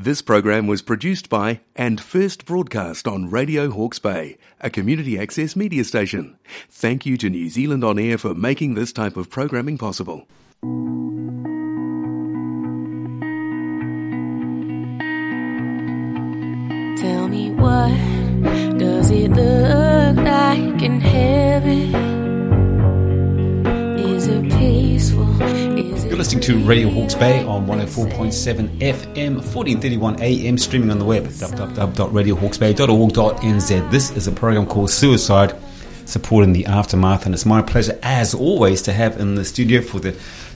This program was produced by and first broadcast on Radio Hawke's Bay, a community access media station. Thank you to New Zealand On Air for making this type of programming possible. Tell me what does it look like in heaven? Is it peaceful? You're listening to Radio Hawke's Bay on 104.7 FM, 1431 AM, streaming on the web, www.radiohawksbay.org.nz. This is a program called Suicide, supporting the aftermath, and it's my pleasure, as always, to have in the studio for the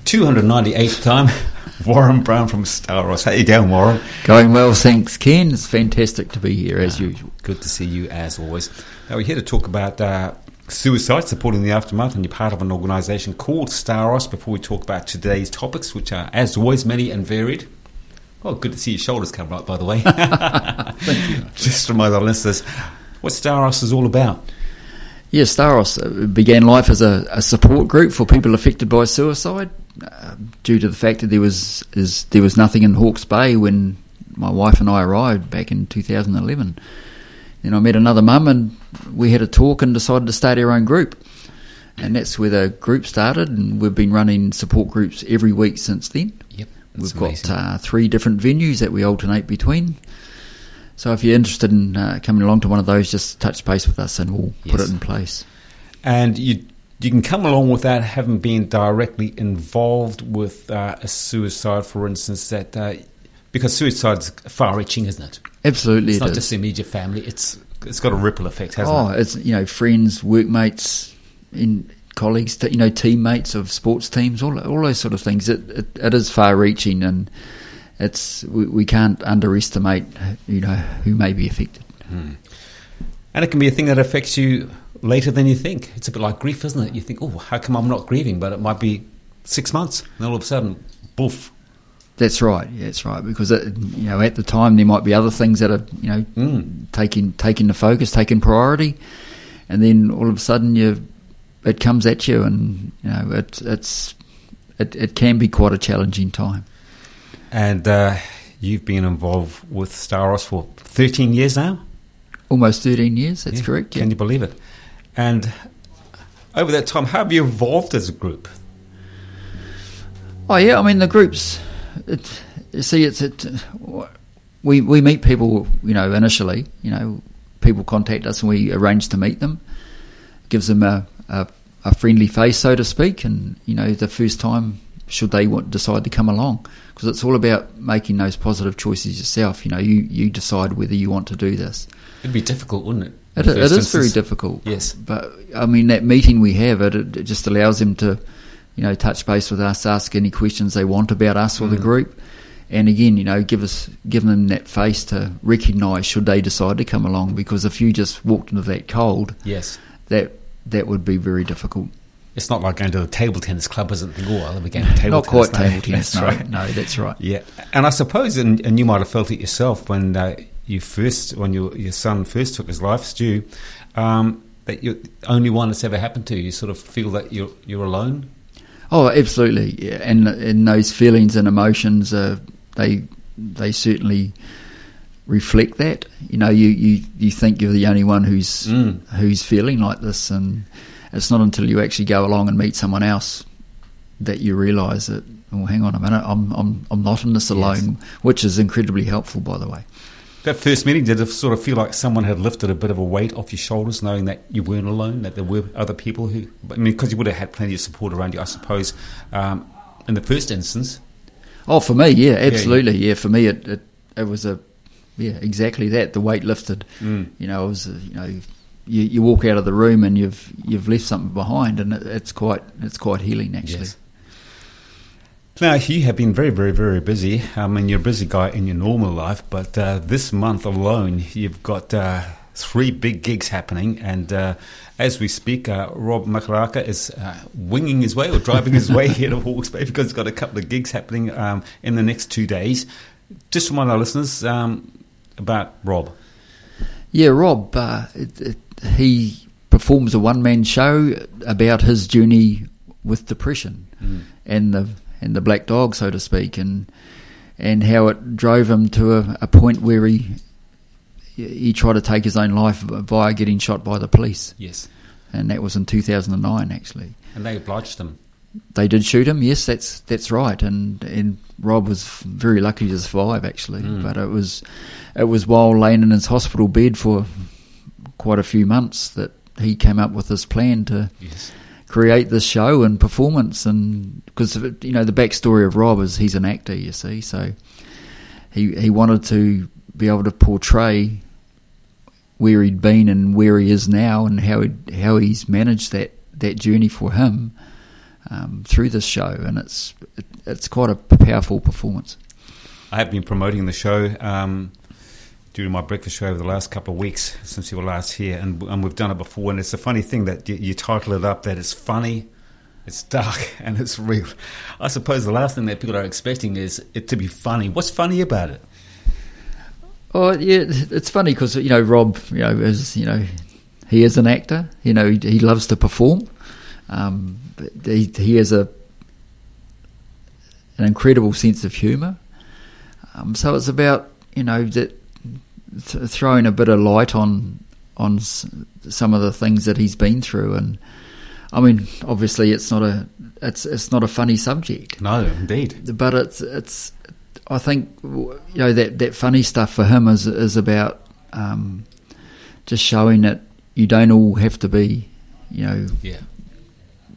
298th time Warren Brown from Staros. How you doing, Warren? Going well, thanks, Ken. It's fantastic to be here as usual. Good to see you, as always. Now, we're here to talk about uh, suicide, supporting the aftermath, and you're part of an organisation called Staros. Before we talk about today's topics, which are, as always, many and varied. Oh, good to see your shoulders come up, by the way. Thank you. Just to remind our listeners, what Staros is all about. Yeah, Staros uh, began life as a, a support group for people affected by suicide, uh, due to the fact that there was is there was nothing in Hawke's Bay when my wife and I arrived back in 2011. Then I met another mum, and we had a talk and decided to start our own group, and that's where the group started. And we've been running support groups every week since then. Yep. We've got uh, three different venues that we alternate between. So if you're interested in uh, coming along to one of those, just touch base with us and we'll put it in place. and you you can come along without having been directly involved with uh, a suicide, for instance, that uh, because suicide's far-reaching, isn't it? Absolutely, It's it not just the immediate family; it's it's got a ripple effect, hasn't oh, it? Oh, it's you know friends, workmates, in colleagues, you know teammates of sports teams, all all those sort of things. It it, it is far-reaching, and it's we, we can't underestimate you know who may be affected. Hmm. And it can be a thing that affects you later than you think. It's a bit like grief, isn't it? You think, "Oh, how come I'm not grieving?" But it might be six months, and all of a sudden, boof. That's right. Yeah, that's right. Because it, you know, at the time there might be other things that are you know Mm. taking taking the focus, taking priority, and then all of a sudden you it comes at you, and you know it, it's it, it can be quite a challenging time. And uh, you've been involved with Staros for 13 years now. Almost thirteen years. That's Yeah. correct. Yeah. Can you believe it? And over that time, how have you evolved as a group? Oh yeah, I mean the groups. It, you see, it's it. We we meet people, you know, initially. You know, people contact us and we arrange to meet them. Gives them a, a, a friendly face, so to speak, and you know, the first time should they want, decide to come along, because it's all about making those positive choices yourself. You know, you you decide whether you want to do this. It'd be difficult, wouldn't it? It, it very difficult. Yes. But, I mean, that meeting we have, it, it just allows them to, you know, touch base with us, ask any questions they want about us or the Mm. group. And again, you know, give us, give them that face to recognise should they decide to come along. Because if you just walked into that cold, Yes. that, that would be very difficult. It's not like going to the table tennis club, is it? Oh, I'll have a game of table Not tennis. quite No, table tennis, That's no, right. no, that's right. Yeah, and I suppose, and, and you might have felt it yourself when uh, you first, when your your son first took his life, Stu, um, that you're the only one that's ever happened to you. You sort of feel that you're you're alone. Oh, absolutely, yeah. and and those feelings and emotions, uh, they they certainly reflect that. You know, you, you, you think you're the only one who's Mm. who's feeling like this, and it's not until you actually go along and meet someone else that you realise that. Oh, hang on a minute, I'm I'm I'm not in this alone, which is incredibly helpful, by the way. That first meeting, did it sort of feel like someone had lifted a bit of a weight off your shoulders, knowing that you weren't alone, that there were other people who, I mean, because you would have had plenty of support around you, I suppose, um, in the first instance. Oh, for me, yeah, absolutely, yeah. For me, it, it it was a yeah, exactly that. The weight lifted. Mm. You know, it was uh, you know, you, you walk out of the room and you've you've left something behind, and it, it's quite it's quite healing actually. Yes. Now, you have been very, very, very busy. I mean, you're a busy guy in your normal life, but uh, this month alone, you've got uh, three big gigs happening. And uh, as we speak, uh, Rob Mokaraka is uh, winging his way or driving his way here to Hawke's Bay because he's got a couple of gigs happening um, in the next two days. Just remind our listeners um, about Rob. Yeah, Rob, uh, it, it, he performs a one man show about his journey with depression and the and the black dog, so to speak, and and how it drove him to a, a point where he he tried to take his own life via getting shot by the police, Yes. and that was in 2009 actually. And they obliged him. They did shoot him. Yes, that's that's right. And and Rob was very lucky to survive actually. Mm. But it was it was while laying in his hospital bed for quite a few months that he came up with this plan to Yes. Create this show and performance. And because you know the backstory of Rob is he's an actor, you see, so he he wanted to be able to portray where he'd been and where he is now and how he how he's managed that that journey for him um, through this show, and it's it, it's quite a powerful performance. I have been promoting the show um, during my breakfast show over the last couple of weeks since you were last here, and, and we've done it before. And it's a funny thing that you, you title it up that it's funny, it's dark, and it's real. I suppose the last thing that people are expecting is it to be funny. What's funny about it? Oh yeah, it's funny because you know Rob, you know, is you know he is an actor. You know, he, he loves to perform. Um, he, he has a an incredible sense of humour. Um, so it's about you know that th- throwing a bit of light on on s- some of the things that he's been through, and I mean, obviously, it's not a it's it's not a funny subject No, indeed. but it's it's I think you know that that funny stuff for him is is about um, just showing that you don't all have to be you know Yeah.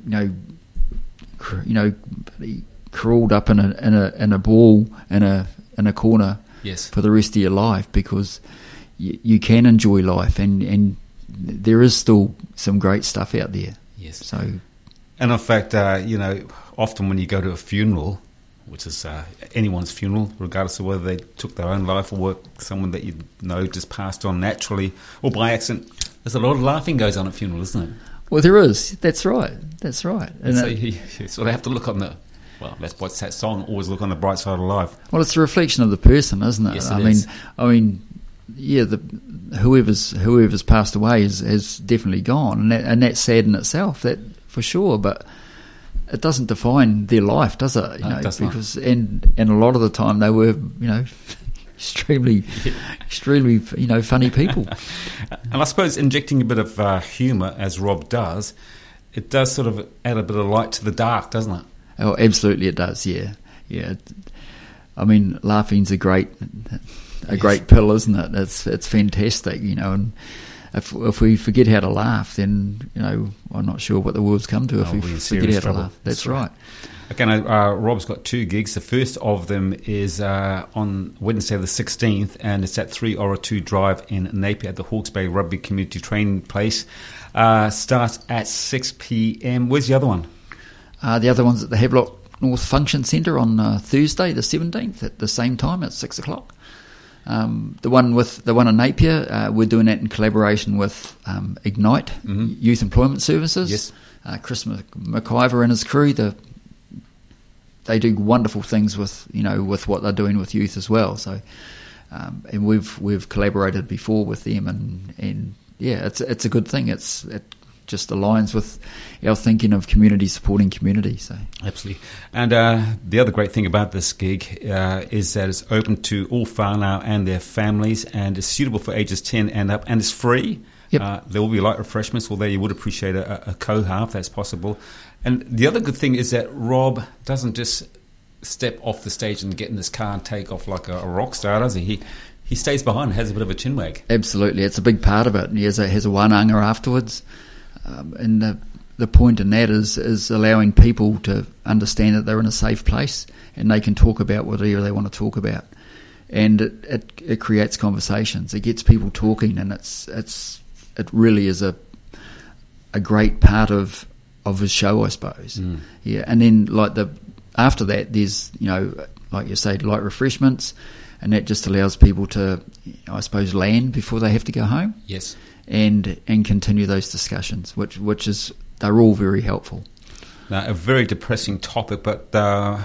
you know cr- you know crawled up in a in a in a ball in a in a corner Yes. for the rest of your life because you, you can enjoy life and and there is still some great stuff out there Yes. so And in fact, uh, you know, often when you go to a funeral, which is uh, anyone's funeral, regardless of whether they took their own life or were someone that you know just passed on naturally or by accident, there's a lot of laughing goes on at funerals, isn't it? well there is that's right that's right and so it- you, you sort of have to look on the, well, that's what's that song, always look on the bright side of life. Well, it's a reflection of the person, isn't it? Yes, I it mean. I mean, yeah, the whoever's whoever's passed away has, has definitely gone, and that, and that's sad in itself, that for sure. But it doesn't define their life, does it? You No, it know, does not. because and and a lot of the time they were, you know, extremely, extremely, you know, funny people. And I suppose injecting a bit of uh, humour, as Rob does, it does sort of add a bit of light to the dark, doesn't it? Oh, absolutely, it does. Yeah, yeah. I mean, laughing's a great, a Yes. great pill, isn't it? It's it's fantastic, you know. And if if we forget how to laugh, then you know, I'm not sure what the world's come to if Oh, we forget how to laugh. That's, That's right. right. Okay, uh, Rob's got two gigs. The first of them is uh, on Wednesday the 16th, and it's at 3 Ora 2 Drive in Napier at the Hawke's Bay Rugby Community Training Place. Uh, starts at 6 p.m. Where's the other one? Uh, the other one's at the Havelock North Function Centre on uh, Thursday, the 17th, at the same time at six o'clock. Um, the one with the one in Napier, uh, we're doing that in collaboration with um, Ignite Mhm. Youth Employment Services. Yes. uh, Chris Mc- McIver and his crew. The they do wonderful things with you know with what they're doing with youth as well. So, um, and we've we've collaborated before with them, and and yeah, it's it's a good thing. It's it just aligns with our thinking of community supporting community. So Absolutely. And uh, the other great thing about this gig uh, is that it's open to all whānau and their families and it's suitable for ages 10 and up and it's free. Yep. Uh, there will be light refreshments, although you would appreciate a, a koha if that's possible. And the other good thing is that Rob doesn't just step off the stage and get in this car and take off like a, a rock star, does he? He, he stays behind and has a bit of a chin wag. Absolutely, it's a big part of it. And he has a has a wānanga afterwards, um, and the the point in that is is allowing people to understand that they're in a safe place and they can talk about whatever they want to talk about, and it it, it creates conversations. It gets people talking, and it's it's it really is a a great part of of his show, I suppose. Mm. Yeah, and then like the after that, there's you know like you say, light refreshments, and that just allows people to, I suppose, land before they have to go home, Yes. And and continue those discussions, which which is they're all very helpful. Now, a very depressing topic, but uh,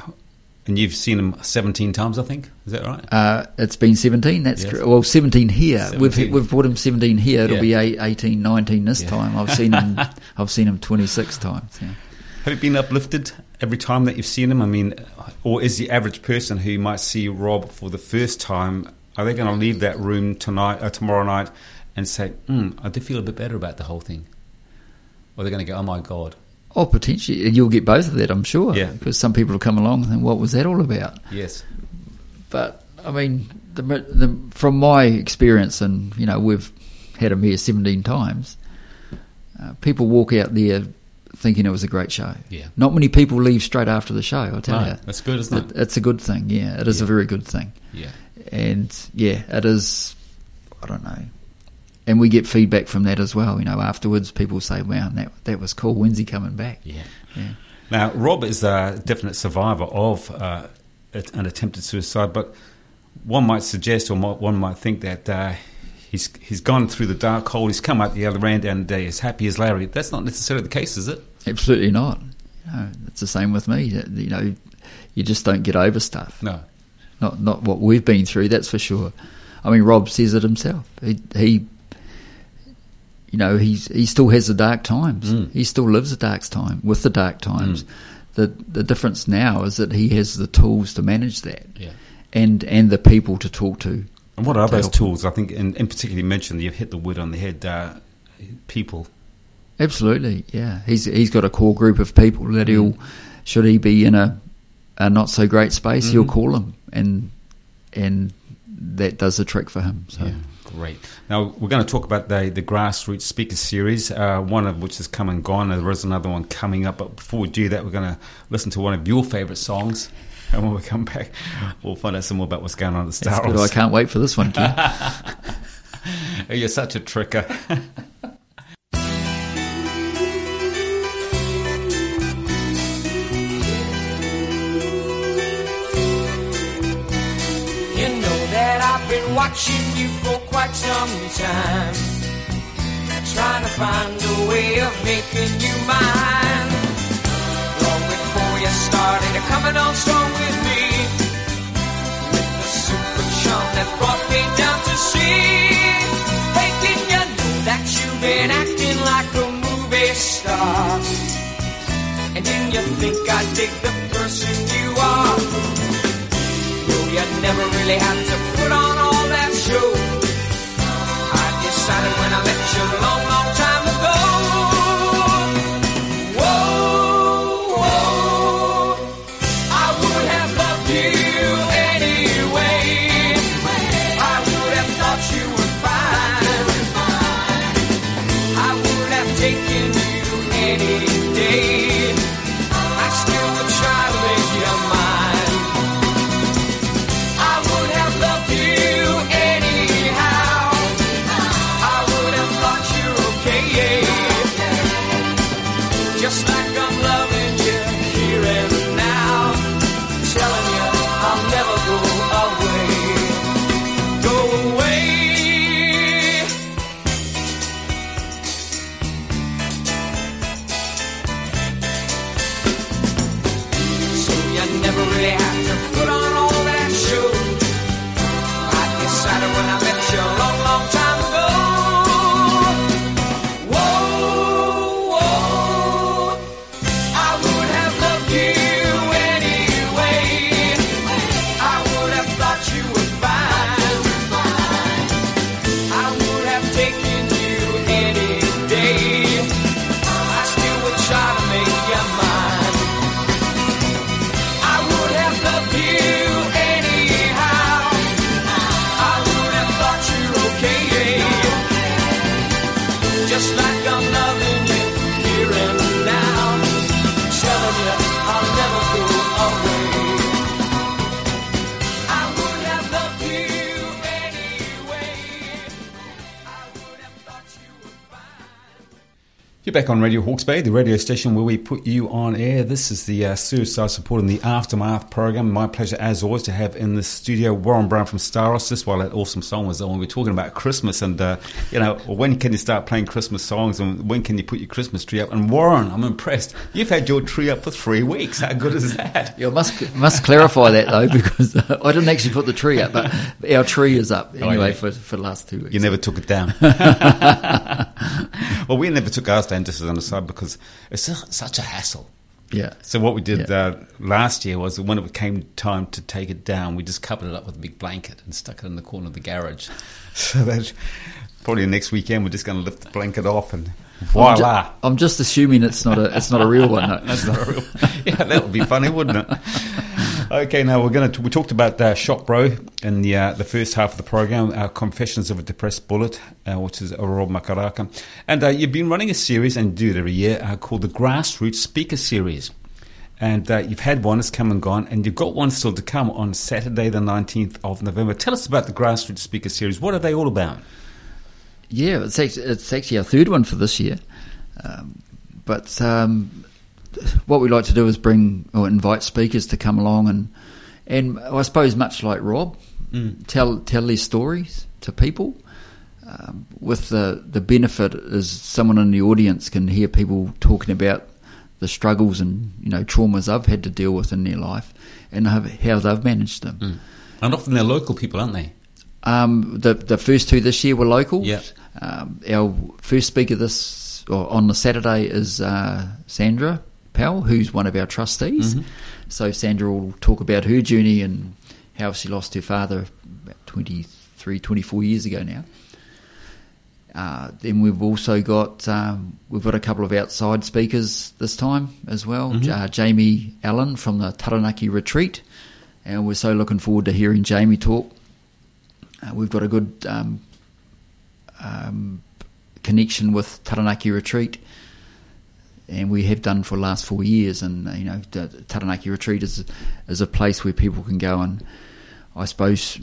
and you've seen him 17 times, I think. Is that right? Uh, it's been 17. That's Yes. correct. Well, 17 here. 17. We've we've brought him 17 here. It'll Yeah. be eight, 18, 19 this Yeah. time. I've seen him. I've seen him 26 times. Yeah. Have you been uplifted every time that you've seen him? I mean, or is the average person who might see Rob for the first time, are they going to leave that room tonight, or tomorrow night, and say, mm, "I do feel a bit better about the whole thing," or they're going to go, "Oh my god." Oh, potentially, you'll get both of that, I'm sure. Yeah. Because some people will come along and think, "What was that all about?" Yes. But I mean, the, the, from my experience, and you know, we've had him here 17 times. Uh, people walk out there thinking it was a great show. Yeah. Not many people leave straight after the show. I tell No, you, that's good, isn't it? It's a good thing. Yeah, it is a very good thing. Yeah. And yeah, it is. I don't know. And we get feedback from that as well. You know, afterwards, people say, "Wow, that that was cool. When's he coming back?" Yeah. Yeah. Now, Rob is a definite survivor of uh, an attempted suicide, but one might suggest, or one might think that uh, he's he's gone through the dark hole, he's come out the other end, and uh, is happy as Larry. That's not necessarily the case, is it? Absolutely not. You know, it's the same with me. You know, you just don't get over stuff. No. Not not what we've been through, that's for sure. I mean, Rob says it himself. He, he you know, he's he still has the dark times. Mm. He still lives the dark time with the dark times. Mm. The the difference now is that he has the tools to manage that, Yeah. and and the people to talk to. And what are To those help him. tools? I think, in, in particular, you mentioned you've hit the wood on the head. Uh, people. Absolutely, yeah. He's he's got a core group of people that he'll, should he be in a, a not so great space, he'll Mhm. call them. and and that does the trick for him. So Yeah, great. Now we're going to talk about the the grassroots speaker series, uh, one of which has come and gone. and There is another one coming up, but before we do that, we're going to listen to one of your favourite songs. And when we come back, we'll find out some more about what's going on at the that's Star good. I can't wait for this one, Ken. You're such a tricker. You know that I've been watching you for quite some. Trying to find a way of making you mine. Long before you started coming on strong with me. With the super charm that brought me down to see. Hey, didn't you know that you've been acting like a movie star? And didn't you think I dig the person you are? No, you never really had to put on all that show. You're back on Radio Hawke's Bay, the radio station where we put you on air. This is the uh, Suicide Support and the Aftermath program. My pleasure, as always, to have in the studio Warren Brown from Staros. This while that awesome song was on. We were talking about Christmas and, uh, you know, when can you start playing Christmas songs and when can you put your Christmas tree up? And Warren, I'm impressed. You've had your tree up for three weeks. How good is that? You must must clarify that though because I didn't actually put the tree up, but our tree is up anyway Oh, yeah. for for the last two weeks. You never took it down. well, we never took ours down just as an aside because it's su- such a hassle. Yeah. So what we did Yeah. uh, last year was when it came time to take it down, we just covered it up with a big blanket and stuck it in the corner of the garage. So that probably next weekend we're just going to lift the blanket off and I'm, voila. ju- I'm just assuming it's not a it's not a real one. no. That's not a real. Yeah, that would be funny, wouldn't it? Okay, now we're going to. We talked about uh, Shot Bro in the uh, the first half of the program, uh, Confessions of a Depressed Bullet, uh, which is Rob Mokaraka, and uh, you've been running a series and do it every year uh, called the Grassroots Speaker Series, and uh, you've had one that's come and gone, and you've got one still to come on Saturday, the nineteenth of November. Tell us about the Grassroots Speaker Series. What are they all about? Yeah, it's actually, it's actually our third one for this year. Um, but um, what we like to do is bring or invite speakers to come along and and I suppose much like Rob, tell tell their stories to people. Um, with the the benefit is someone in the audience can hear people talking about the struggles and you know traumas they've had to deal with in their life and how how they've managed them. And often they're local people, aren't they? Um, the the first two this year were local. Yeah. Um, our first speaker this or on the Saturday is uh, Sandra Powell, who's one of our trustees. So Sandra will talk about her journey and how she lost her father about 23, 24 years ago now. Uh, then we've also got um, we've got a couple of outside speakers this time as well. Uh, Jamie Allen from the Taranaki Retreat, and we're so looking forward to hearing Jamie talk. Uh, we've got a good um, um, connection with Taranaki Retreat, and we have done for the last four years. And uh, you know, Taranaki Retreat is is a place where people can go and, I suppose,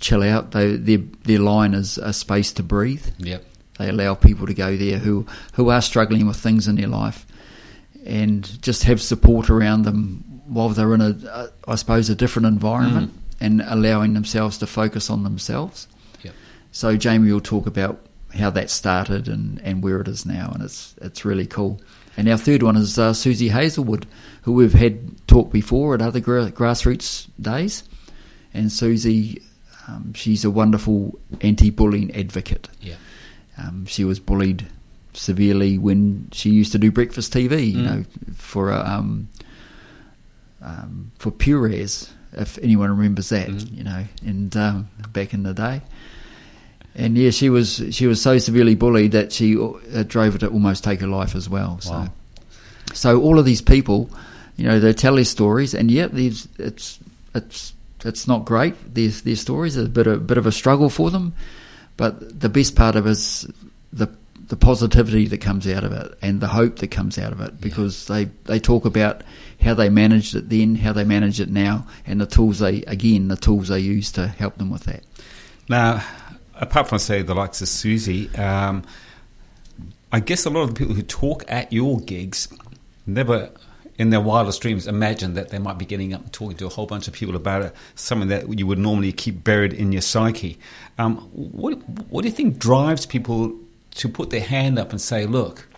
chill out. They, their their line is a space to breathe. Yep. They allow people to go there who who are struggling with things in their life, and just have support around them while they're in a, a I suppose, a different environment, and allowing themselves to focus on themselves. Yep. So Jamie will talk about how that started and, and where it is now, and it's it's really cool. And our third one is uh, Susie Hazelwood, who we've had talk before at other gra- grassroots days. And Susie, um, she's a wonderful anti-bullying advocate. Yeah. Um, she was bullied severely when she used to do breakfast TV, you know, for a, um, um, for Pures, if anyone remembers that, you know, and um, back in the day. And yeah, she was she was so severely bullied that she uh, drove her to almost take her life as well. So, Wow. so all of these people, you know, they tell their stories, and yet there's it's it's it's not great. Their their stories are a bit a bit of a struggle for them, but the best part of it is the the positivity that comes out of it and the hope that comes out of it because they they talk about how they managed it then, how they manage it now, and the tools they again the tools they use to help them with that. Now, apart from say the likes of Susie, um, I guess a lot of the people who talk at your gigs never, in their wildest dreams, imagine that they might be getting up and talking to a whole bunch of people about it, something that you would normally keep buried in your psyche. Um, what, what do you think drives people to put their hand up and say, "Look,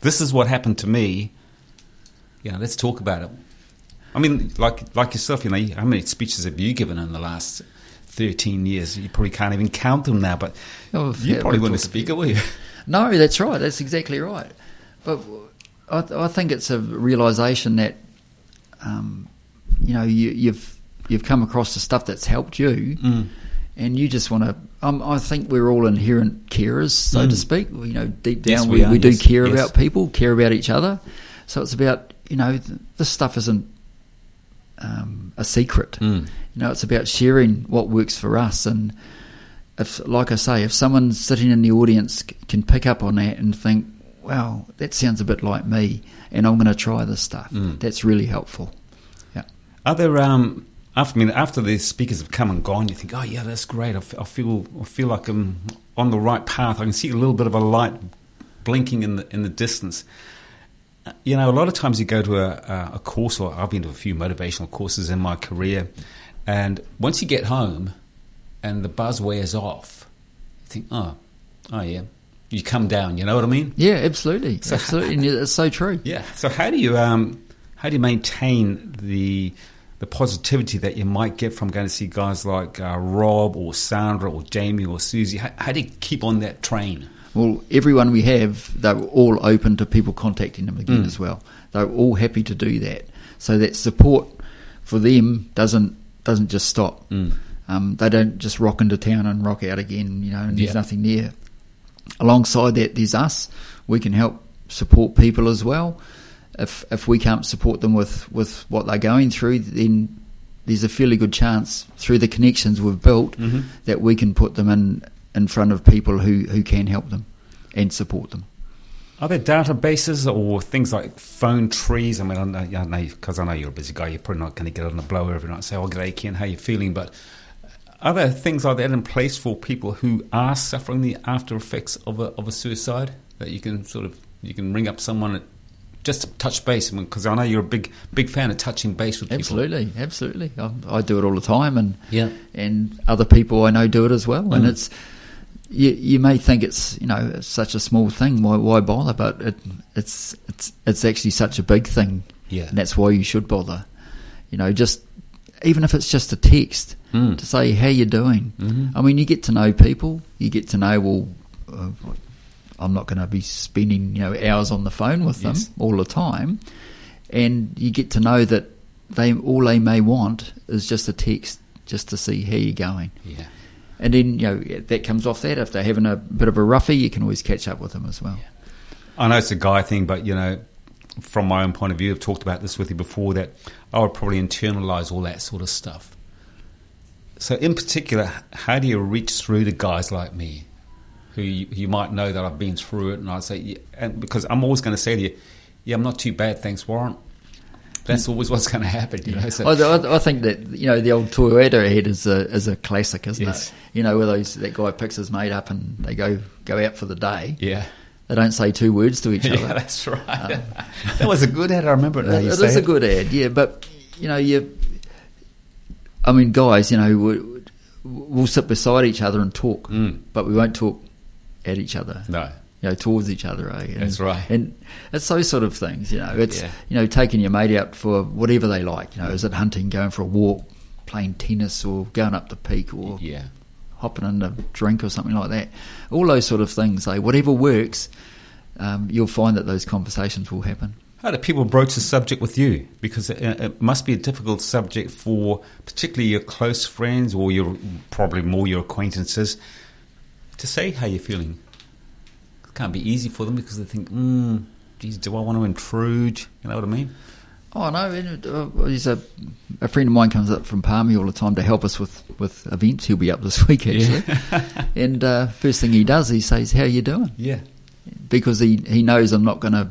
this is what happened to me. You know, let's talk about it." I mean, like like yourself, you know, how many speeches have you given in the last thirteen years? You probably can't even count them now. But Oh, you yeah, probably weren't a speaker, were you? No, that's right. That's exactly right. But I, I think it's a realization that, um, you know, you, you've you've come across the stuff that's helped you, Mm. and you just want to. Um, I think we're all inherent carers, so to Mm. speak. You know, deep Yes, down, we we, are, we do yes, care yes. about people, care about each other. So it's about you know, th- this stuff isn't um, a secret. Mm. You know, it's about sharing what works for us. And if, like I say, if someone sitting in the audience can pick up on that and think, "Wow, that sounds a bit like me," and I'm going to try this stuff, Mm. that's really helpful. Yeah. Are there um after I mean after the speakers have come and gone, you think, oh yeah, that's great. I, f- I feel I feel like I'm on the right path. I can see a little bit of a light blinking in the in the distance. Uh, You know, a lot of times you go to a, a, a course, or I've been to a few motivational courses in my career, and once you get home, and the buzz wears off, you think, oh, oh yeah, you come down. You know what I mean? Yeah, absolutely, absolutely, and it's so true. Yeah. So how do you um, how do you maintain the the positivity that you might get from going to see guys like uh, Rob or Sandra or Jamie or Susie? How, how do you keep on that train? Well, everyone we have, they're all open to people contacting them again Mm. as well. they're all happy to do that. So that support for them doesn't doesn't just stop. Mm. Um, they don't just rock into town and rock out again, you know, and there's Yeah. nothing there. Alongside that, there's us. We can help support people as well. If if we can't support them with, with what they're going through, then there's a fairly good chance through the connections we've built Mhm. that we can put them in, in front of people who, who can help them and support them. Are there databases or things like phone trees? I mean, I know, because I know you're a busy guy. You're probably not going to get on the blower every night and say, "Oh, g'day, Ken, how you feeling?" But are there things like that in place for people who are suffering the after effects of a of a suicide that you can sort of you can ring up someone at, just to touch base? Because I know you're a big big fan of touching base with people. Absolutely, absolutely. I, I do it all the time, and Yeah. and other people I know do it as well. And Mm. it's you, you may think it's you know it's such a small thing. Why why bother? But it, it's it's it's actually such a big thing. Yeah. and that's why you should bother. You know, just even if it's just a text Mm. to say how you're doing. Mhm. I mean, you get to know people. You get to know well. Uh, I'm not going to be spending you know hours on the phone with them Yes. all the time, and you get to know that they all they may want is just a text just to see how you're going. Yeah. And then you know that comes off that. If they're having a bit of a roughie, you can always catch up with them as well. I know it's a guy thing, but you know, from my own point of view, I've talked about this with you before that I would probably internalize all that sort of stuff. So, in particular, how do you reach through to guys like me, who you, you might know that I've been through it, and I'd say, yeah, and because I'm always going to say to you, "Yeah, I'm not too bad, thanks, Warren." That's always what's going to happen, you know. So, I, I, think that you know the old Toyota head is a is a classic, isn't Yes. it? You know where those that guy picks his mate up and they go go out for the day. yeah, They don't say two words to each yeah, other. that's right. that was a good ad. I remember it. now It- you it a good ad, yeah. But you know, you. I mean, guys, you know, we, we'll sit beside each other and talk, Mm. but we won't talk at each other. No, you know, towards each other. Eh? And, That's right. And it's those sort of things, you know. It's Yeah. you know taking your mate out for whatever they like. You know, is it hunting, going for a walk, playing tennis, or going up the peak, or yeah. hopping in a drink or something like that. All those sort of things. Eh? Whatever works, um, you'll find that those conversations will happen. How do people broach the subject with you? Because it, it must be a difficult subject for particularly your close friends or your probably more your acquaintances to say how you're feeling. It can't be easy for them because they think, mm, geez, do I want to intrude? You know what I mean? Oh no! and, uh, There's a a friend of mine comes up from Palmy all the time to help us with, with events. He'll be up this week actually, and uh, first thing he does, he says, "How you doing?" Yeah. Because he, he knows I'm not going to,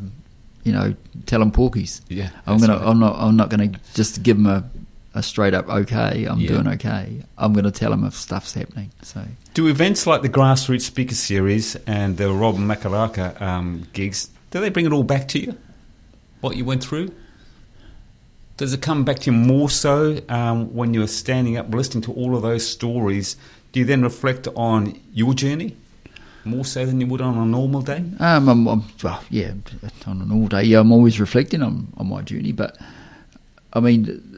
you know, tell him porkies. Yeah, I'm gonna right. I'm not I'm not going to just give him a, a straight up okay. I'm Yeah. doing okay. I'm going to tell him if stuff's happening. So Do events like the Grassroots Speaker Series and the Rob Mokaraka um, gigs, do they bring it all back to you? What you went through? Does it come back to you more so um, when you're standing up listening to all of those stories? Do you then reflect on your journey more so than you would on a normal day? Um, I'm, I'm, well, yeah, on an all day, yeah, I'm always reflecting on, on my journey, but I mean,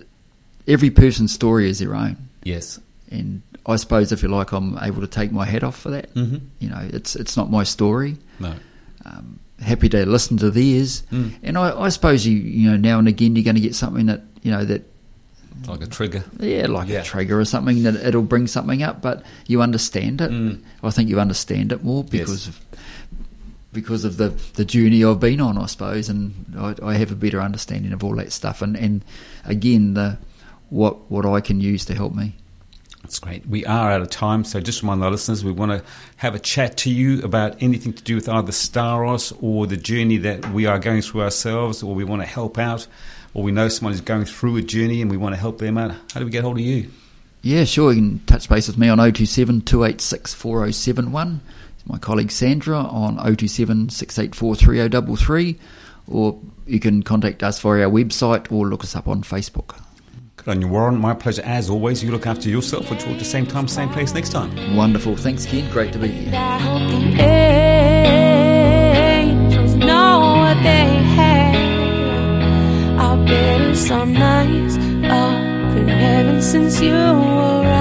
every person's story is their own, Yes. and I suppose if you like, I'm able to take my hat off for that. Mhm. You know, it's it's not my story. No. Um, happy to listen to theirs, Mm. and I, I suppose you you know now and again you're going to get something that you know that Like a trigger. yeah, like Yeah. a trigger or something that it'll bring something up, but you understand it. Mm. I think you understand it more Yes. because of because of the the journey I've been on, I suppose, and I, I have a better understanding of all that stuff, and and again the what what I can use to help me. That's great. We are out of time, so just remind our listeners we want to have a chat to you about anything to do with either Staros or the journey that we are going through ourselves, or we want to help out, or we know someone is going through a journey and we want to help them out. How do we get hold of you? Yeah, sure. You can touch base with me on 027 286 4071. My colleague Sandra on 027 684 3033. Or you can contact us via our website or look us up on Facebook. Good on you, Warren. My pleasure as always. You look after yourself. We'll talk at the same time, same place next time. Wonderful. Thanks, Ken. Great to be here. I hope the angels know what they have. I've been some nights up in heaven since you arrived.